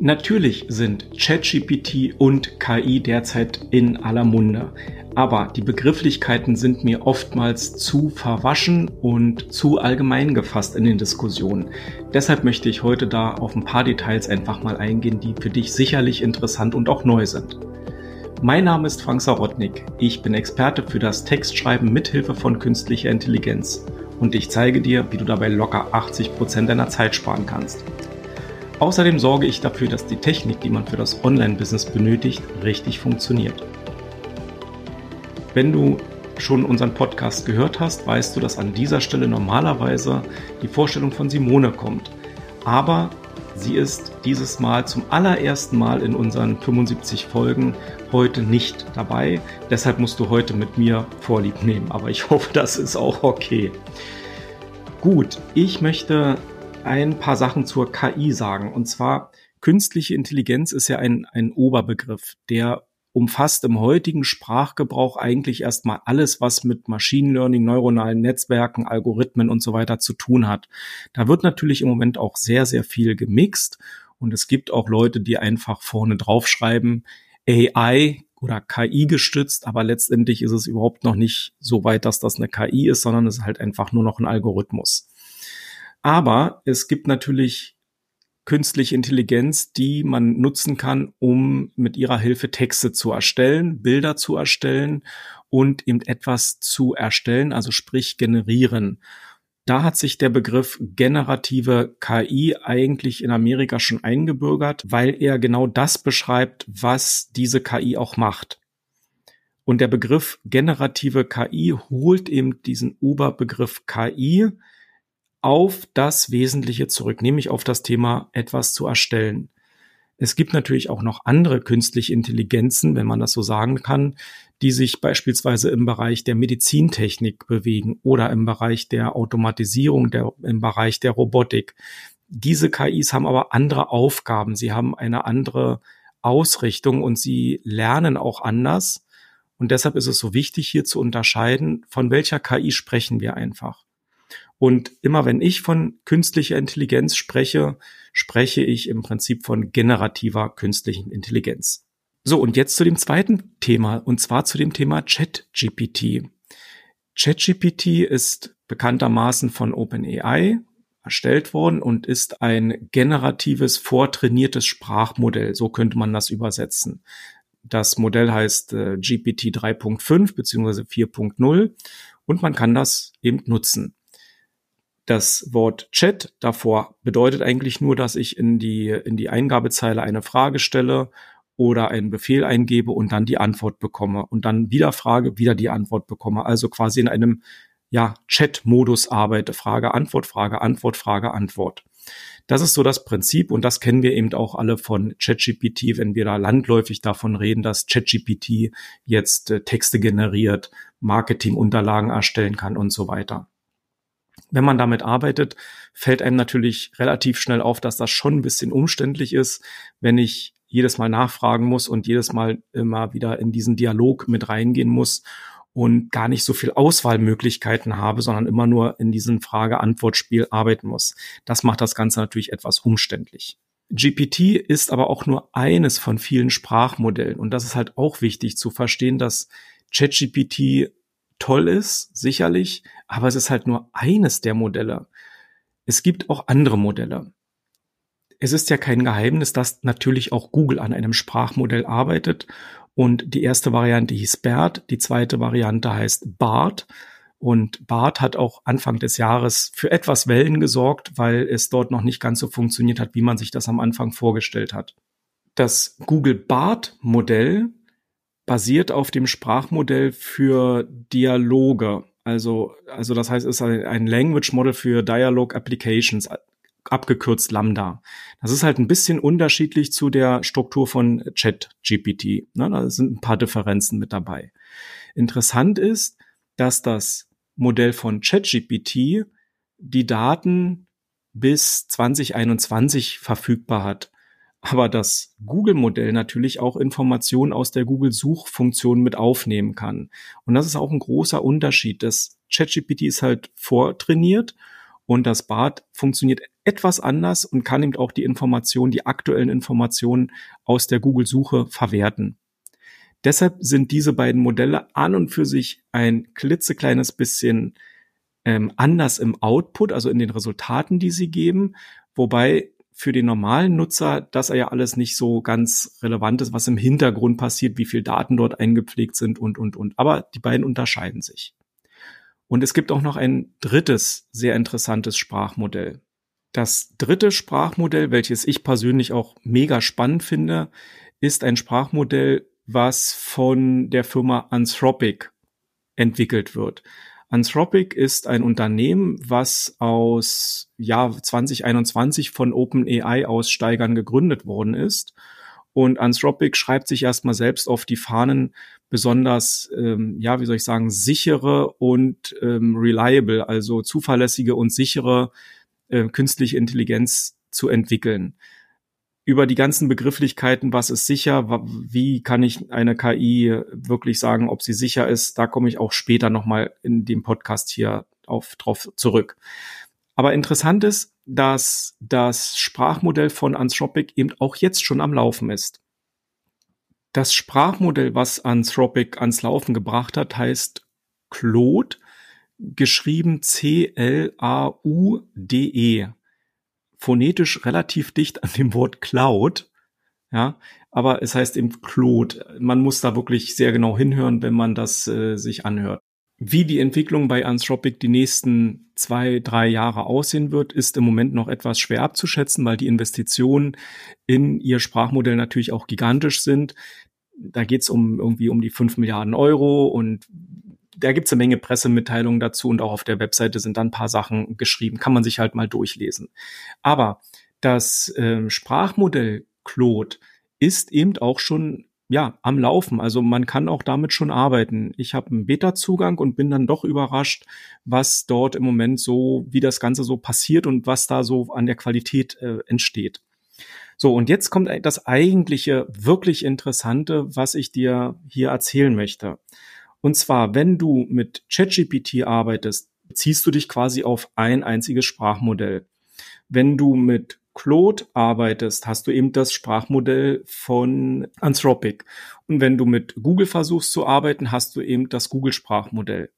Natürlich sind ChatGPT und KI derzeit in aller Munde, aber die Begrifflichkeiten sind mir oftmals zu verwaschen und zu allgemein gefasst in den Diskussionen. Deshalb möchte ich heute da auf ein paar Details einfach mal eingehen, die für dich sicherlich interessant und auch neu sind. Mein Name ist Frank Sarotnik. Ich bin Experte für das Textschreiben mithilfe von künstlicher Intelligenz und ich zeige dir, wie du dabei locker 80 Prozent deiner Zeit sparen kannst. Außerdem sorge ich dafür, dass die Technik, die man für das Online-Business benötigt, richtig funktioniert. Wenn du schon unseren Podcast gehört hast, weißt du, dass an dieser Stelle normalerweise die Vorstellung von Simone kommt. Aber sie ist dieses Mal zum allerersten Mal in unseren 75 Folgen heute nicht dabei. Deshalb musst du heute mit mir Vorlieb nehmen. Aber ich hoffe, das ist auch okay. Gut, ich möchte ein paar Sachen zur KI sagen. Und zwar, künstliche Intelligenz ist ja ein, ein Oberbegriff, der umfasst im heutigen Sprachgebrauch eigentlich erstmal alles, was mit Machine Learning, neuronalen Netzwerken, Algorithmen und so weiter zu tun hat. Da wird natürlich im Moment auch sehr, sehr viel gemixt und es gibt auch Leute, die einfach vorne draufschreiben, AI oder KI gestützt, aber letztendlich ist es überhaupt noch nicht so weit, dass das eine KI ist, sondern es ist halt einfach nur noch ein Algorithmus. Aber es gibt natürlich künstliche Intelligenz, die man nutzen kann, um mit ihrer Hilfe Texte zu erstellen, Bilder zu erstellen und eben etwas zu erstellen, also sprich generieren. Da hat sich der Begriff generative KI eigentlich in Amerika schon eingebürgert, weil er genau das beschreibt, was diese KI auch macht. Und der Begriff generative KI holt eben diesen Oberbegriff KI, auf das Wesentliche zurück, nämlich auf das Thema etwas zu erstellen. Es gibt natürlich auch noch andere künstliche Intelligenzen, wenn man das so sagen kann, die sich beispielsweise im Bereich der Medizintechnik bewegen oder im Bereich der Automatisierung, der, im Bereich der Robotik. Diese KIs haben aber andere Aufgaben. Sie haben eine andere Ausrichtung und sie lernen auch anders. Und deshalb ist es so wichtig, hier zu unterscheiden, von welcher KI sprechen wir einfach. Und immer wenn ich von künstlicher Intelligenz spreche, spreche ich im Prinzip von generativer künstlichen Intelligenz. So, und jetzt zu dem zweiten Thema, und zwar zu dem Thema ChatGPT. ChatGPT ist bekanntermaßen von OpenAI erstellt worden und ist ein generatives, vortrainiertes Sprachmodell. So könnte man das übersetzen. Das Modell heißt äh, GPT 3.5 bzw. 4.0 und man kann das eben nutzen. Das Wort Chat davor bedeutet eigentlich nur, dass ich in die, in die Eingabezeile eine Frage stelle oder einen Befehl eingebe und dann die Antwort bekomme und dann wieder frage, wieder die Antwort bekomme. Also quasi in einem ja, Chat-Modus arbeite. Frage, Antwort, Frage, Antwort, Frage, Antwort. Das ist so das Prinzip und das kennen wir eben auch alle von ChatGPT, wenn wir da landläufig davon reden, dass ChatGPT jetzt äh, Texte generiert, Marketingunterlagen erstellen kann und so weiter wenn man damit arbeitet, fällt einem natürlich relativ schnell auf, dass das schon ein bisschen umständlich ist, wenn ich jedes Mal nachfragen muss und jedes Mal immer wieder in diesen Dialog mit reingehen muss und gar nicht so viel Auswahlmöglichkeiten habe, sondern immer nur in diesem Frage-Antwort-Spiel arbeiten muss. Das macht das Ganze natürlich etwas umständlich. GPT ist aber auch nur eines von vielen Sprachmodellen und das ist halt auch wichtig zu verstehen, dass ChatGPT toll ist, sicherlich, aber es ist halt nur eines der Modelle. Es gibt auch andere Modelle. Es ist ja kein Geheimnis, dass natürlich auch Google an einem Sprachmodell arbeitet und die erste Variante hieß BERT, die zweite Variante heißt BART. Und BART hat auch Anfang des Jahres für etwas Wellen gesorgt, weil es dort noch nicht ganz so funktioniert hat, wie man sich das am Anfang vorgestellt hat. Das Google BART Modell basiert auf dem Sprachmodell für Dialoge. Also, also das heißt, es ist ein Language Model für Dialogue Applications, abgekürzt Lambda. Das ist halt ein bisschen unterschiedlich zu der Struktur von ChatGPT. Ne? Da sind ein paar Differenzen mit dabei. Interessant ist, dass das Modell von ChatGPT die Daten bis 2021 verfügbar hat aber das Google-Modell natürlich auch Informationen aus der Google-Suchfunktion mit aufnehmen kann. Und das ist auch ein großer Unterschied. Das ChatGPT ist halt vortrainiert Und das BART funktioniert etwas anders und kann eben auch die Informationen, die aktuellen Informationen aus der Google-Suche verwerten. Deshalb sind diese beiden Modelle an und für sich ein klitzekleines bisschen ähm, anders im Output, also in den Resultaten, die sie geben, wobei für den normalen Nutzer das ja alles nicht so ganz relevant ist, was im Hintergrund passiert, wie viel Daten dort eingepflegt sind und, und, und. Aber die beiden unterscheiden sich. Und es gibt auch noch ein drittes sehr interessantes Sprachmodell. Das dritte Sprachmodell, welches ich persönlich auch mega spannend finde, ist ein Sprachmodell, was von der Firma Anthropic entwickelt wird. Anthropic ist ein Unternehmen, was aus ja 2021 von OpenAI Aussteigern gegründet worden ist. Und Anthropic schreibt sich erstmal selbst auf die Fahnen, besonders, ähm, ja, wie soll ich sagen, sichere und ähm, reliable, also zuverlässige und sichere äh, künstliche Intelligenz zu entwickeln über die ganzen Begrifflichkeiten, was ist sicher, wie kann ich eine KI wirklich sagen, ob sie sicher ist, da komme ich auch später nochmal in dem Podcast hier auf, drauf zurück. Aber interessant ist, dass das Sprachmodell von Anthropic eben auch jetzt schon am Laufen ist. Das Sprachmodell, was Anthropic ans Laufen gebracht hat, heißt Claude, geschrieben C-L-A-U-D-E phonetisch relativ dicht an dem Wort Cloud. Ja, aber es heißt eben Claude. Man muss da wirklich sehr genau hinhören, wenn man das äh, sich anhört. Wie die Entwicklung bei Anthropic die nächsten zwei, drei Jahre aussehen wird, ist im Moment noch etwas schwer abzuschätzen, weil die Investitionen in ihr Sprachmodell natürlich auch gigantisch sind. Da geht es um irgendwie um die fünf Milliarden Euro und da gibt's eine Menge Pressemitteilungen dazu und auch auf der Webseite sind dann ein paar Sachen geschrieben. Kann man sich halt mal durchlesen. Aber das äh, Sprachmodell Claude ist eben auch schon ja am Laufen. Also man kann auch damit schon arbeiten. Ich habe einen Beta-Zugang und bin dann doch überrascht, was dort im Moment so, wie das Ganze so passiert und was da so an der Qualität äh, entsteht. So, und jetzt kommt das eigentliche, wirklich Interessante, was ich dir hier erzählen möchte. Und zwar, wenn du mit ChatGPT arbeitest, ziehst du dich quasi auf ein einziges Sprachmodell. Wenn du mit Claude arbeitest, hast du eben das Sprachmodell von Anthropic. Und wenn du mit Google versuchst zu arbeiten, hast du eben das Google-Sprachmodell.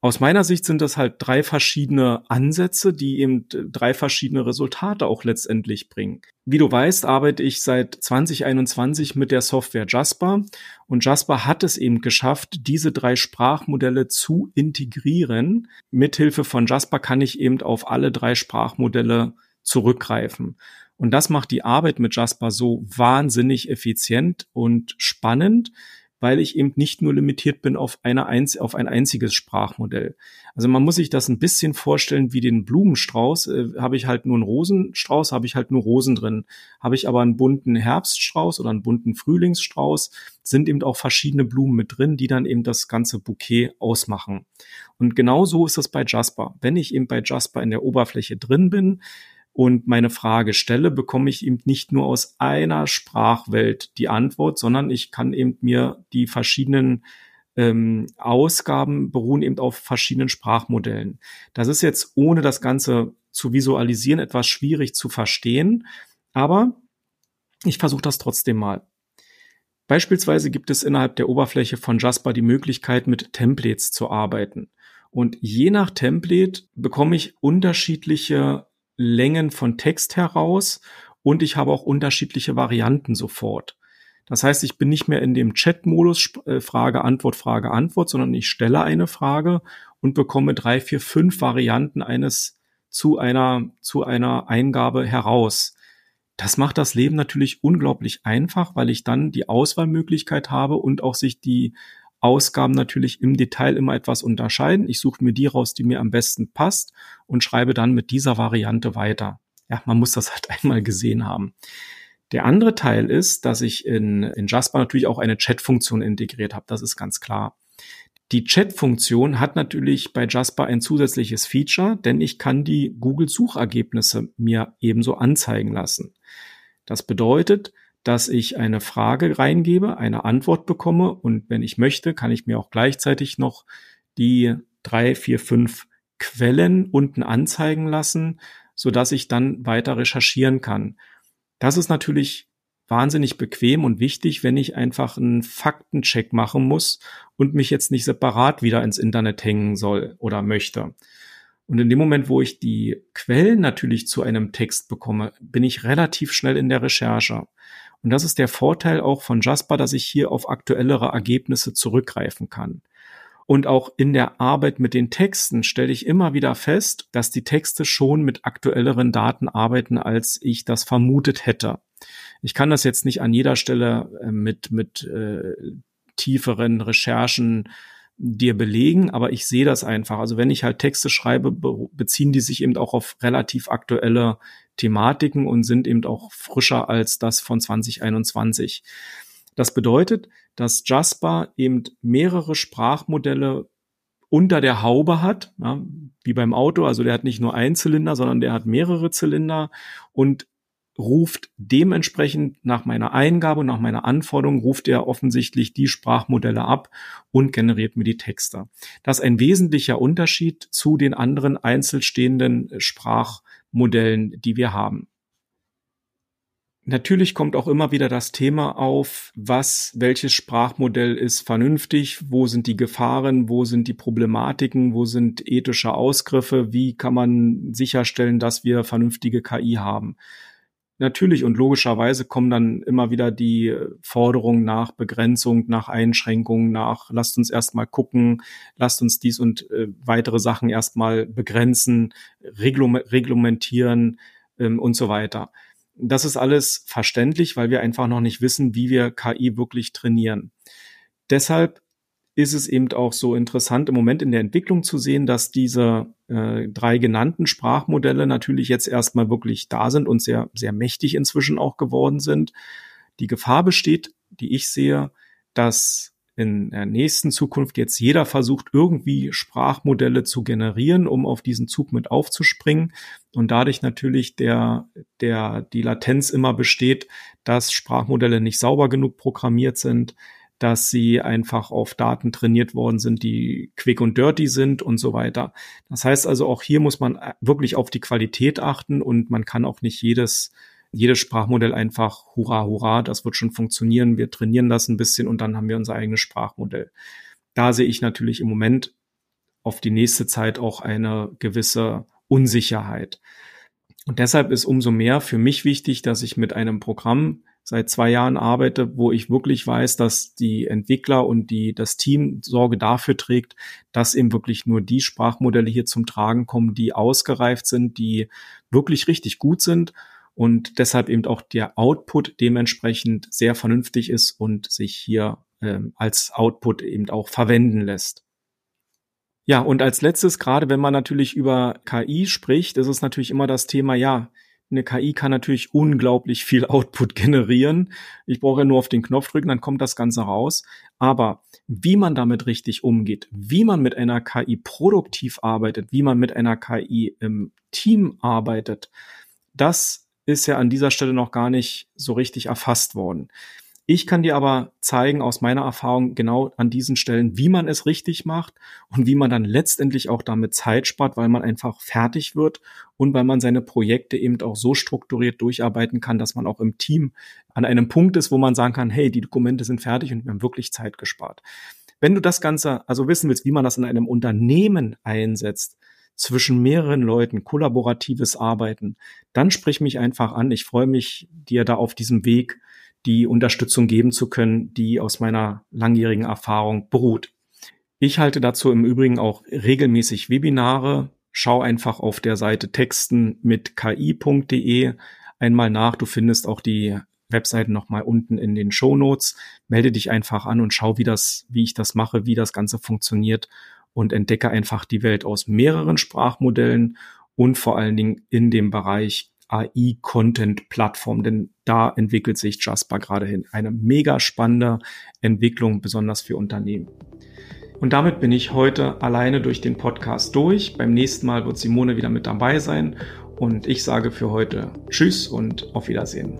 Aus meiner Sicht sind das halt drei verschiedene Ansätze, die eben drei verschiedene Resultate auch letztendlich bringen. Wie du weißt, arbeite ich seit 2021 mit der Software Jasper und Jasper hat es eben geschafft, diese drei Sprachmodelle zu integrieren. Mithilfe von Jasper kann ich eben auf alle drei Sprachmodelle zurückgreifen. Und das macht die Arbeit mit Jasper so wahnsinnig effizient und spannend, weil ich eben nicht nur limitiert bin auf, eine auf ein einziges Sprachmodell. Also man muss sich das ein bisschen vorstellen wie den Blumenstrauß. Äh, habe ich halt nur einen Rosenstrauß, habe ich halt nur Rosen drin. Habe ich aber einen bunten Herbststrauß oder einen bunten Frühlingsstrauß, sind eben auch verschiedene Blumen mit drin, die dann eben das ganze Bouquet ausmachen. Und genau so ist das bei Jasper. Wenn ich eben bei Jasper in der Oberfläche drin bin, und meine Frage stelle, bekomme ich eben nicht nur aus einer Sprachwelt die Antwort, sondern ich kann eben mir die verschiedenen ähm, Ausgaben beruhen eben auf verschiedenen Sprachmodellen. Das ist jetzt ohne das Ganze zu visualisieren etwas schwierig zu verstehen, aber ich versuche das trotzdem mal. Beispielsweise gibt es innerhalb der Oberfläche von Jasper die Möglichkeit, mit Templates zu arbeiten. Und je nach Template bekomme ich unterschiedliche Längen von Text heraus und ich habe auch unterschiedliche Varianten sofort. Das heißt, ich bin nicht mehr in dem Chat-Modus äh, Frage, Antwort, Frage, Antwort, sondern ich stelle eine Frage und bekomme drei, vier, fünf Varianten eines zu einer, zu einer Eingabe heraus. Das macht das Leben natürlich unglaublich einfach, weil ich dann die Auswahlmöglichkeit habe und auch sich die Ausgaben natürlich im Detail immer etwas unterscheiden. Ich suche mir die raus, die mir am besten passt und schreibe dann mit dieser Variante weiter. Ja, man muss das halt einmal gesehen haben. Der andere Teil ist, dass ich in, in Jasper natürlich auch eine Chat-Funktion integriert habe. Das ist ganz klar. Die Chat-Funktion hat natürlich bei Jasper ein zusätzliches Feature, denn ich kann die Google-Suchergebnisse mir ebenso anzeigen lassen. Das bedeutet, dass ich eine Frage reingebe, eine Antwort bekomme und wenn ich möchte, kann ich mir auch gleichzeitig noch die drei, vier, fünf Quellen unten anzeigen lassen, so dass ich dann weiter recherchieren kann. Das ist natürlich wahnsinnig bequem und wichtig, wenn ich einfach einen Faktencheck machen muss und mich jetzt nicht separat wieder ins Internet hängen soll oder möchte. Und in dem Moment, wo ich die Quellen natürlich zu einem Text bekomme, bin ich relativ schnell in der Recherche. Und das ist der Vorteil auch von Jasper, dass ich hier auf aktuellere Ergebnisse zurückgreifen kann. Und auch in der Arbeit mit den Texten stelle ich immer wieder fest, dass die Texte schon mit aktuelleren Daten arbeiten, als ich das vermutet hätte. Ich kann das jetzt nicht an jeder Stelle äh, mit, mit äh, tieferen Recherchen dir belegen, aber ich sehe das einfach. Also wenn ich halt Texte schreibe, beziehen die sich eben auch auf relativ aktuelle Thematiken und sind eben auch frischer als das von 2021. Das bedeutet, dass Jasper eben mehrere Sprachmodelle unter der Haube hat, ja, wie beim Auto. Also der hat nicht nur einen Zylinder, sondern der hat mehrere Zylinder und ruft dementsprechend nach meiner Eingabe nach meiner Anforderung, ruft er offensichtlich die Sprachmodelle ab und generiert mir die Texte. Das ist ein wesentlicher Unterschied zu den anderen einzelstehenden Sprachmodellen, die wir haben. Natürlich kommt auch immer wieder das Thema auf, was, welches Sprachmodell ist vernünftig, wo sind die Gefahren, wo sind die Problematiken, wo sind ethische Ausgriffe, wie kann man sicherstellen, dass wir vernünftige KI haben. Natürlich und logischerweise kommen dann immer wieder die Forderungen nach Begrenzung, nach Einschränkung, nach lasst uns erstmal gucken, lasst uns dies und äh, weitere Sachen erstmal begrenzen, reglementieren ähm, und so weiter. Das ist alles verständlich, weil wir einfach noch nicht wissen, wie wir KI wirklich trainieren. Deshalb ist es eben auch so interessant im Moment in der Entwicklung zu sehen, dass diese äh, drei genannten Sprachmodelle natürlich jetzt erstmal wirklich da sind und sehr, sehr mächtig inzwischen auch geworden sind. Die Gefahr besteht, die ich sehe, dass in der nächsten Zukunft jetzt jeder versucht, irgendwie Sprachmodelle zu generieren, um auf diesen Zug mit aufzuspringen. Und dadurch natürlich der, der, die Latenz immer besteht, dass Sprachmodelle nicht sauber genug programmiert sind, dass sie einfach auf Daten trainiert worden sind, die quick und dirty sind und so weiter. Das heißt also, auch hier muss man wirklich auf die Qualität achten und man kann auch nicht jedes jedes Sprachmodell einfach, hurra, hurra, das wird schon funktionieren. Wir trainieren das ein bisschen und dann haben wir unser eigenes Sprachmodell. Da sehe ich natürlich im Moment auf die nächste Zeit auch eine gewisse Unsicherheit. Und deshalb ist umso mehr für mich wichtig, dass ich mit einem Programm seit zwei Jahren arbeite, wo ich wirklich weiß, dass die Entwickler und die, das Team Sorge dafür trägt, dass eben wirklich nur die Sprachmodelle hier zum Tragen kommen, die ausgereift sind, die wirklich richtig gut sind und deshalb eben auch der Output dementsprechend sehr vernünftig ist und sich hier ähm, als Output eben auch verwenden lässt. Ja, und als letztes, gerade wenn man natürlich über KI spricht, ist es natürlich immer das Thema, ja, eine KI kann natürlich unglaublich viel Output generieren. Ich brauche ja nur auf den Knopf drücken, dann kommt das Ganze raus. Aber wie man damit richtig umgeht, wie man mit einer KI produktiv arbeitet, wie man mit einer KI im Team arbeitet, das ist ja an dieser Stelle noch gar nicht so richtig erfasst worden. Ich kann dir aber zeigen aus meiner Erfahrung genau an diesen Stellen, wie man es richtig macht und wie man dann letztendlich auch damit Zeit spart, weil man einfach fertig wird und weil man seine Projekte eben auch so strukturiert durcharbeiten kann, dass man auch im Team an einem Punkt ist, wo man sagen kann, hey, die Dokumente sind fertig und wir haben wirklich Zeit gespart. Wenn du das Ganze also wissen willst, wie man das in einem Unternehmen einsetzt, zwischen mehreren Leuten, kollaboratives Arbeiten, dann sprich mich einfach an. Ich freue mich, dir da auf diesem Weg die Unterstützung geben zu können, die aus meiner langjährigen Erfahrung beruht. Ich halte dazu im Übrigen auch regelmäßig Webinare. Schau einfach auf der Seite texten mit ki.de einmal nach. Du findest auch die Webseiten nochmal unten in den Show Notes. Melde dich einfach an und schau, wie das, wie ich das mache, wie das Ganze funktioniert und entdecke einfach die Welt aus mehreren Sprachmodellen und vor allen Dingen in dem Bereich AI-Content-Plattform, denn da entwickelt sich Jasper gerade hin. Eine mega spannende Entwicklung, besonders für Unternehmen. Und damit bin ich heute alleine durch den Podcast durch. Beim nächsten Mal wird Simone wieder mit dabei sein. Und ich sage für heute Tschüss und auf Wiedersehen.